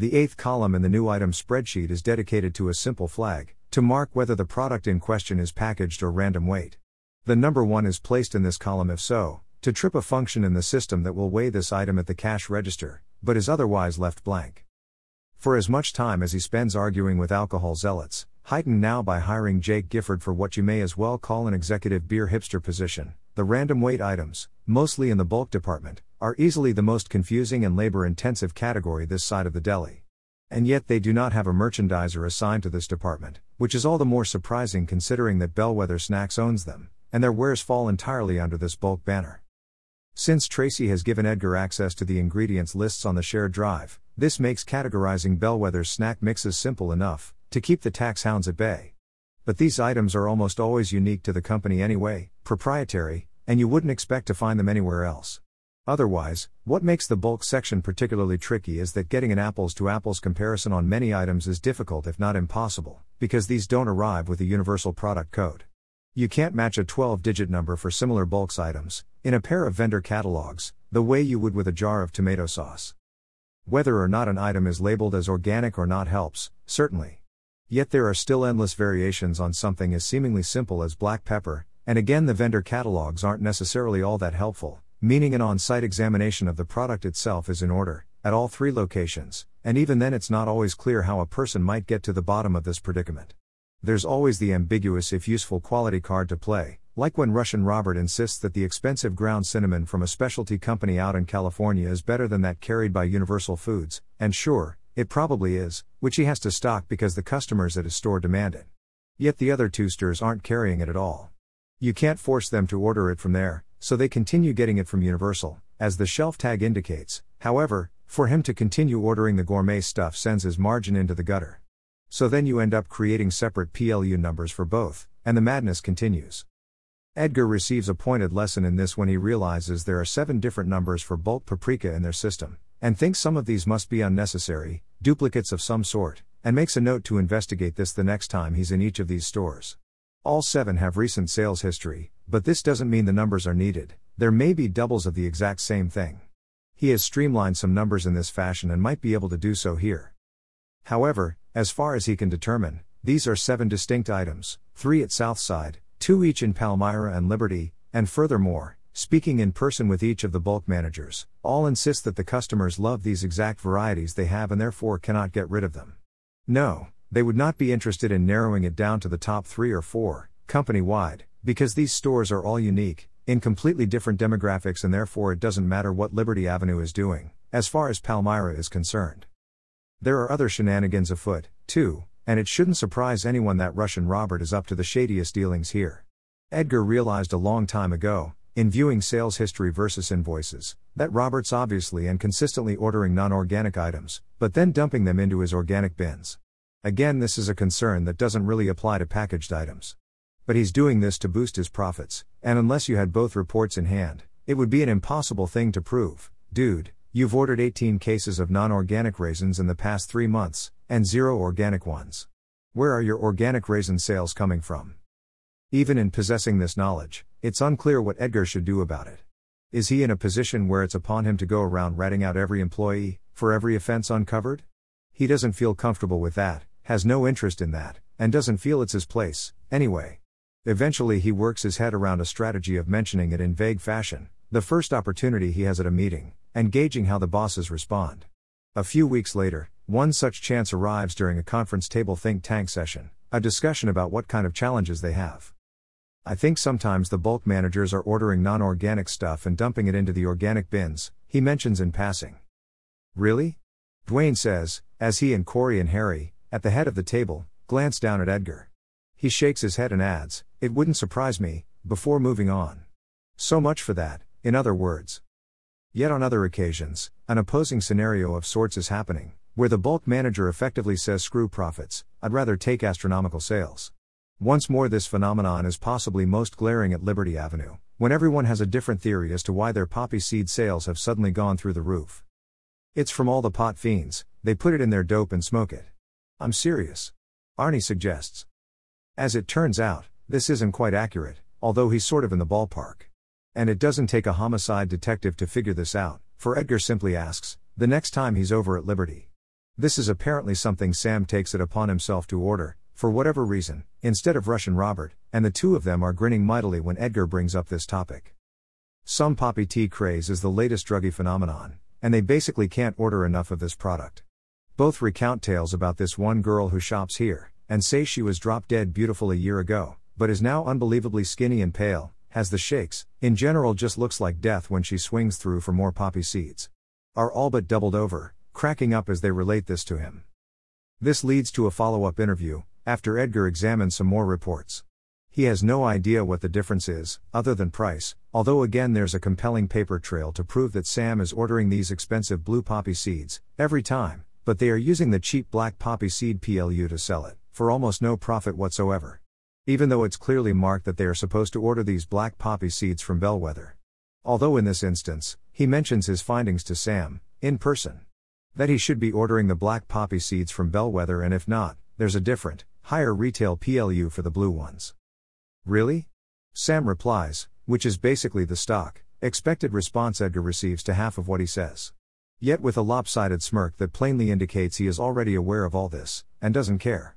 The eighth column in the new item spreadsheet is dedicated to a simple flag, to mark whether the product in question is packaged or random weight. The number 1 is placed in this column if so, to trip a function in the system that will weigh this item at the cash register, but is otherwise left blank. For as much time as he spends arguing with alcohol zealots, heightened now by hiring Jake Gifford for what you may as well call an executive beer hipster position, the random weight items, mostly in the bulk department, are easily the most confusing and labor intensive category this side of the deli. And yet they do not have a merchandiser assigned to this department, which is all the more surprising considering that Bellwether Snacks owns them, and their wares fall entirely under this bulk banner. Since Tracy has given Edgar access to the ingredients lists on the shared drive, this makes categorizing Bellwether's snack mixes simple enough, to keep the tax hounds at bay. But these items are almost always unique to the company anyway, proprietary, and you wouldn't expect to find them anywhere else. Otherwise, what makes the bulk section particularly tricky is that getting an apples to apples comparison on many items is difficult if not impossible, because these don't arrive with a universal product code. You can't match a 12 digit number for similar bulks items, in a pair of vendor catalogs, the way you would with a jar of tomato sauce. Whether or not an item is labeled as organic or not helps, certainly. Yet there are still endless variations on something as seemingly simple as black pepper, and again the vendor catalogs aren't necessarily all that helpful, meaning an on site examination of the product itself is in order, at all three locations, and even then it's not always clear how a person might get to the bottom of this predicament. There's always the ambiguous if useful quality card to play, like when Russian Robert insists that the expensive ground cinnamon from a specialty company out in California is better than that carried by Universal Foods, and sure, it probably is, which he has to stock because the customers at his store demand it. Yet the other two stores aren't carrying it at all. You can't force them to order it from there, so they continue getting it from Universal, as the shelf tag indicates. However, for him to continue ordering the gourmet stuff sends his margin into the gutter. So then you end up creating separate PLU numbers for both, and the madness continues. Edgar receives a pointed lesson in this when he realizes there are seven different numbers for bulk paprika in their system, and thinks some of these must be unnecessary, duplicates of some sort, and makes a note to investigate this the next time he's in each of these stores. All seven have recent sales history, but this doesn't mean the numbers are needed, there may be doubles of the exact same thing. He has streamlined some numbers in this fashion and might be able to do so here. However, as far as he can determine, these are seven distinct items, three at Southside, two each in Palmyra and Liberty, and furthermore, speaking in person with each of the bulk managers, all insist that the customers love these exact varieties they have and therefore cannot get rid of them. No, they would not be interested in narrowing it down to the top three or four, company wide, because these stores are all unique, in completely different demographics, and therefore it doesn't matter what Liberty Avenue is doing, as far as Palmyra is concerned. There are other shenanigans afoot, too, and it shouldn't surprise anyone that Russian Robert is up to the shadiest dealings here. Edgar realized a long time ago, in viewing sales history versus invoices, that Robert's obviously and consistently ordering non organic items, but then dumping them into his organic bins. Again, this is a concern that doesn't really apply to packaged items. But he's doing this to boost his profits, and unless you had both reports in hand, it would be an impossible thing to prove. Dude, you've ordered 18 cases of non organic raisins in the past three months, and zero organic ones. Where are your organic raisin sales coming from? Even in possessing this knowledge, it's unclear what Edgar should do about it. Is he in a position where it's upon him to go around ratting out every employee, for every offense uncovered? He doesn't feel comfortable with that, has no interest in that, and doesn't feel it's his place, anyway. Eventually, he works his head around a strategy of mentioning it in vague fashion, the first opportunity he has at a meeting, and gauging how the bosses respond. A few weeks later, one such chance arrives during a conference table think tank session, a discussion about what kind of challenges they have. I think sometimes the bulk managers are ordering non organic stuff and dumping it into the organic bins, he mentions in passing. Really? Dwayne says, as he and Corey and Harry, at the head of the table, glance down at Edgar. He shakes his head and adds, It wouldn't surprise me, before moving on. So much for that, in other words. Yet on other occasions, an opposing scenario of sorts is happening, where the bulk manager effectively says screw profits, I'd rather take astronomical sales. Once more, this phenomenon is possibly most glaring at Liberty Avenue, when everyone has a different theory as to why their poppy seed sales have suddenly gone through the roof. It's from all the pot fiends, they put it in their dope and smoke it. I'm serious. Arnie suggests. As it turns out, this isn't quite accurate, although he's sort of in the ballpark. And it doesn't take a homicide detective to figure this out, for Edgar simply asks, the next time he's over at Liberty. This is apparently something Sam takes it upon himself to order, for whatever reason, instead of Russian Robert, and the two of them are grinning mightily when Edgar brings up this topic. Some poppy tea craze is the latest druggy phenomenon, and they basically can't order enough of this product. Both recount tales about this one girl who shops here, and say she was drop dead beautiful a year ago, but is now unbelievably skinny and pale, has the shakes, in general just looks like death when she swings through for more poppy seeds. Are all but doubled over, cracking up as they relate this to him. This leads to a follow up interview, after Edgar examines some more reports. He has no idea what the difference is, other than price, although again there's a compelling paper trail to prove that Sam is ordering these expensive blue poppy seeds, every time, but they are using the cheap black poppy seed PLU to sell it, for almost no profit whatsoever. Even though it's clearly marked that they are supposed to order these black poppy seeds from Bellwether. Although in this instance, he mentions his findings to Sam, in person. That he should be ordering the black poppy seeds from Bellwether, and if not, there's a different, higher retail PLU for the blue ones. Really? Sam replies, which is basically the stock, expected response Edgar receives to half of what he says. Yet with a lopsided smirk that plainly indicates he is already aware of all this, and doesn't care.